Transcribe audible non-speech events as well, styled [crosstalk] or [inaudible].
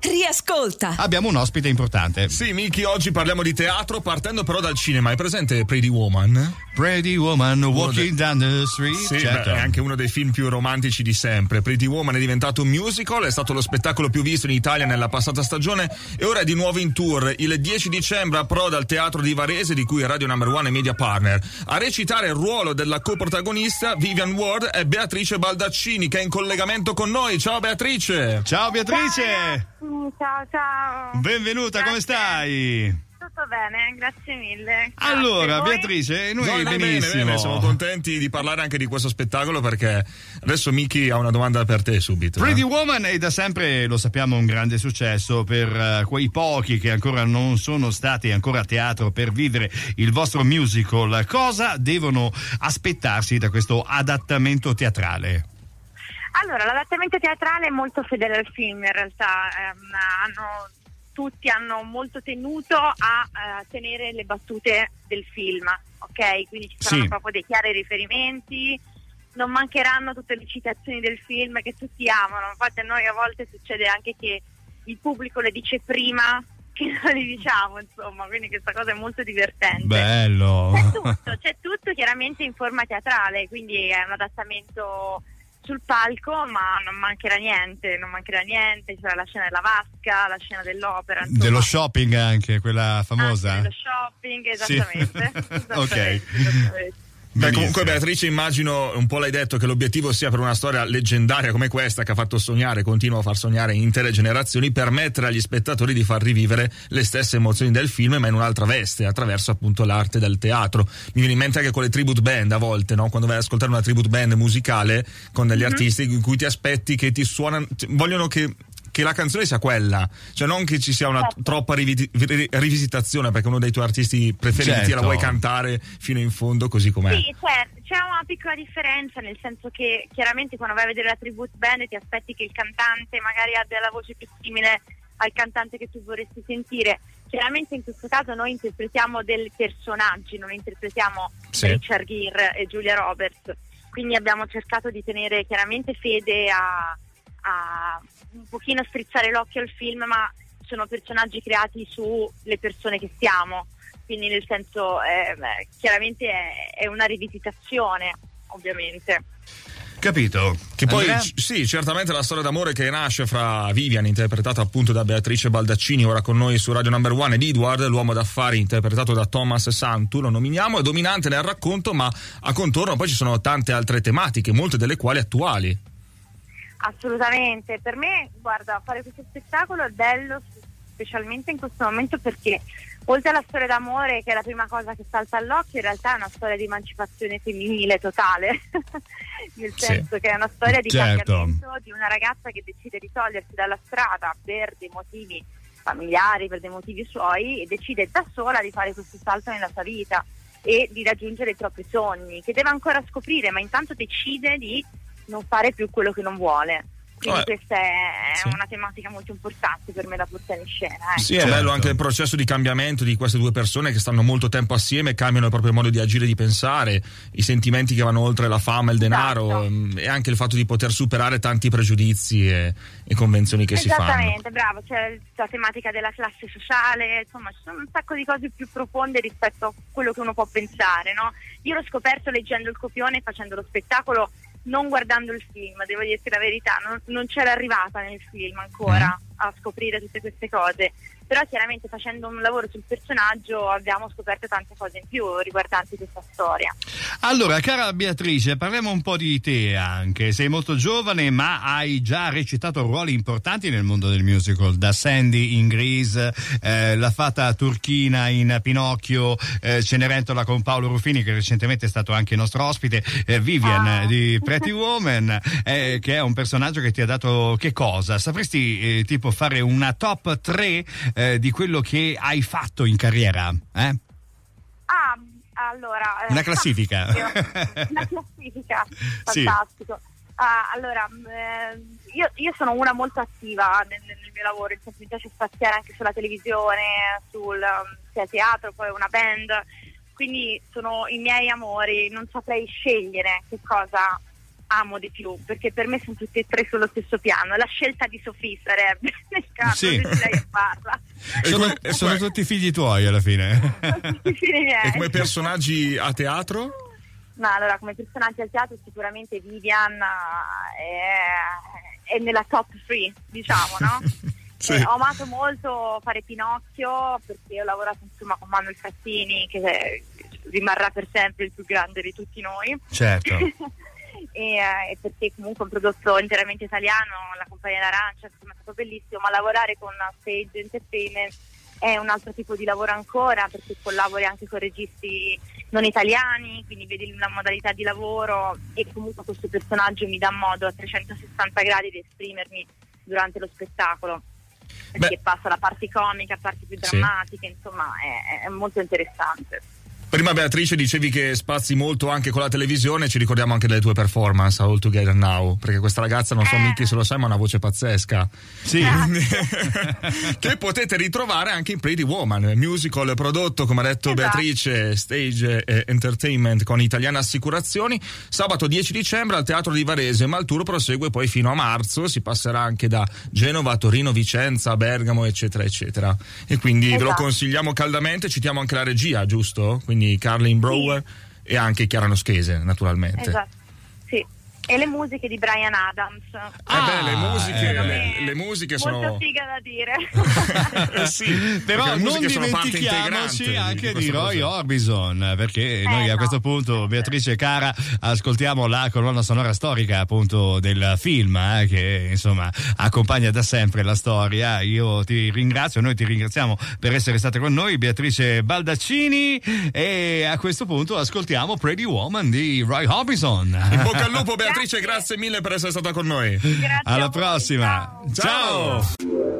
Riascolta. Abbiamo un ospite importante. Sì, Miki, oggi parliamo di teatro partendo però dal cinema. Hai presente Pretty Woman? Pretty Woman Walking down the street. Sì, certo. beh, è anche uno dei film più romantici di sempre. Pretty Woman è diventato un musical, è stato lo spettacolo più visto in Italia nella passata stagione e ora è di nuovo in tour. Il 10 dicembre approda al Teatro di Varese, di cui Radio Number One è media partner. A recitare il ruolo della coprotagonista Vivian Ward è Beatrice Baldaccini, che è in collegamento con noi. Ciao Beatrice! Ciao Beatrice! Ciao, ciao. Benvenuta, come Grazie. stai? Tutto bene, grazie mille. Grazie. Allora, Voi? Beatrice, noi, bene, benissimo. bene, siamo contenti di parlare anche di questo spettacolo perché adesso Miki ha una domanda per te subito. Pretty eh. Woman è da sempre, lo sappiamo, un grande successo per eh, quei pochi che ancora non sono stati ancora a teatro per vivere il vostro musical. Cosa devono aspettarsi da questo adattamento teatrale? Allora, l'adattamento teatrale è molto fedele al film, in realtà. Ehm, hanno- tutti hanno molto tenuto a eh, tenere le battute del film, ok? Quindi ci saranno Sì. proprio dei chiari riferimenti, non mancheranno tutte le citazioni del film che tutti amano. Infatti a noi a volte succede anche che il pubblico le dice prima [laughs] che noi le diciamo, insomma, quindi questa cosa è molto divertente. Bello! C'è tutto, c'è tutto chiaramente in forma teatrale, quindi è un adattamento sul palco, ma non mancherà niente, non mancherà niente, c'era la scena della vasca, la scena dell'opera, insomma. Dello shopping anche, quella famosa? Anche dello shopping, Sì. esattamente. [laughs] Ok. esattamente, esattamente. Beh, comunque Beatrice immagino, un po' l'hai detto, che l'obiettivo sia per una storia leggendaria come questa che ha fatto sognare, continua a far sognare intere generazioni, permettere agli spettatori di far rivivere le stesse emozioni del film ma in un'altra veste, attraverso appunto l'arte del teatro. Mi viene in mente anche con le tribute band a volte, no? quando vai ad ascoltare una tribute band musicale con degli artisti in cui ti aspetti che ti suonano, vogliono che che la canzone sia quella, cioè non che ci sia una Certo. troppa rivi- ri- rivisitazione perché uno dei tuoi artisti preferiti Certo. la vuoi cantare fino in fondo così com'è. Sì, c'è, c'è una piccola differenza, nel senso che chiaramente quando vai a vedere la tribute band ti aspetti che il cantante magari abbia la voce più simile al cantante che tu vorresti sentire. Chiaramente in questo caso noi interpretiamo dei personaggi, non interpretiamo Sì. Richard Gere e Julia Roberts, quindi abbiamo cercato di tenere chiaramente fede a, a un pochino strizzare l'occhio al film, ma sono personaggi creati sulle persone che siamo, quindi nel senso eh, chiaramente è, è una rivisitazione, ovviamente. Capito. Che poi, c- sì, certamente la storia d'amore che nasce fra Vivian, interpretata appunto da Beatrice Baldaccini, ora con noi su Radio Number One, ed Edward, l'uomo d'affari interpretato da Thomas Santu, lo nominiamo, è dominante nel racconto, ma a contorno poi ci sono tante altre tematiche, molte delle quali attuali. Assolutamente, per me, guarda, fare questo spettacolo è bello specialmente in questo momento perché oltre alla storia d'amore che è la prima cosa che salta all'occhio, in realtà è una storia di emancipazione femminile totale, [laughs] nel Sì. senso che è una storia di Certo. cambiamento di una ragazza che decide di togliersi dalla strada per dei motivi familiari, per dei motivi suoi e decide da sola di fare questo salto nella sua vita e di raggiungere i propri sogni, che deve ancora scoprire, ma intanto decide di non fare più quello che non vuole. Quindi Oh, eh, questa è sì. una tematica molto importante per me da portare in scena. ecco. Sì, è Certo. bello anche il processo di cambiamento di queste due persone che stanno molto tempo assieme, cambiano il proprio modo di agire e di pensare, i sentimenti che vanno oltre la fama e il denaro Esatto. ehm, e anche il fatto di poter superare tanti pregiudizi e, e convenzioni che si fanno. Esattamente, bravo, c'è la tematica della classe sociale, insomma ci sono un sacco di cose più profonde rispetto a quello che uno può pensare, no? Io l'ho scoperto leggendo il copione e facendo lo spettacolo, non guardando il film, devo dirti la verità, non, non c'era arrivata nel film ancora a scoprire tutte queste cose, però chiaramente facendo un lavoro sul personaggio abbiamo scoperto tante cose in più riguardanti questa storia. Allora, cara Beatrice, parliamo un po' di te anche. Sei molto giovane, ma hai già recitato ruoli importanti nel mondo del musical, da Sandy in Grease, eh, la fata turchina in Pinocchio, eh, Cenerentola con Paolo Ruffini, che recentemente è stato anche nostro ospite, eh, Vivian Ah. di Pretty Woman, eh, che è un personaggio che ti ha dato che cosa? Sapresti eh, tipo fare una top 3 eh, di quello che hai fatto in carriera? Eh? Ah, allora... eh, Una classifica. [laughs] Una classifica, [laughs] Sì. fantastico. Ah, allora, mh, eh, io, io sono una molto attiva nel, nel mio lavoro, senso mi piace spaziare anche sulla televisione, sul um, sia teatro, poi una band, quindi sono i miei amori, non saprei scegliere che cosa amo di più, perché per me sono tutti e tre sullo stesso piano. La scelta di Sofì sarebbe [laughs] nel caso Sì. se lei a farla. Sono, sono tutti figli tuoi alla fine. [laughs] E come personaggi a teatro? No, allora come personaggi al teatro sicuramente Vivian eh, è, è nella top 3, diciamo, no? [laughs] Sì. Eh, ho amato molto fare Pinocchio perché ho lavorato insomma con Manuel Fassini che eh, rimarrà per sempre il più grande di tutti noi certo. E, eh, perché comunque è un prodotto interamente italiano, la compagnia d'arancia, insomma è stato bellissimo, ma lavorare con Stage Entertainment è un altro tipo di lavoro ancora perché collabori anche con registi non italiani, quindi vedi la modalità di lavoro e comunque questo personaggio mi dà modo a 360 gradi di esprimermi durante lo spettacolo. Perché Beh. passa da parti comiche a parti più Sì. drammatiche, insomma è, è molto interessante. Prima Beatrice dicevi che spazi molto anche con la televisione, ci ricordiamo anche delle tue performance All Together Now, perché questa ragazza, non so Eh. Michi se lo sai, ma ha una voce pazzesca. Sì. [laughs] che potete ritrovare anche in Pretty Woman, musical prodotto, come ha detto Esatto. Beatrice, Stage Entertainment con Italiana Assicurazioni, sabato 10 dicembre al Teatro di Varese, ma il tour prosegue poi fino a marzo, si passerà anche da Genova, Torino, Vicenza, Bergamo, eccetera, eccetera. E quindi ve lo Esatto. consigliamo caldamente, citiamo anche la regia, giusto? Quindi Carlin Brower e anche Chiara Noschese, naturalmente. Esatto, sì. E le musiche di Brian Adams. Eh beh, le musiche, eh, le, le musiche Molto sono... figa da dire. [laughs] Eh sì, [laughs] Però non dimentichiamoci anche di, questo Roy progetto. Orbison, perché noi a no. questo punto, Beatrice e Cara, ascoltiamo la colonna sonora storica appunto del film, eh, che insomma accompagna da sempre la storia. Io ti ringrazio, noi ti ringraziamo per essere state con noi, Beatrice Baldaccini, e a questo punto ascoltiamo Pretty Woman di Roy Orbison. In bocca al lupo [laughs] Beatrice, Grazie. grazie mille per essere stata con noi. Grazie Alla prossima. ciao. Ciao.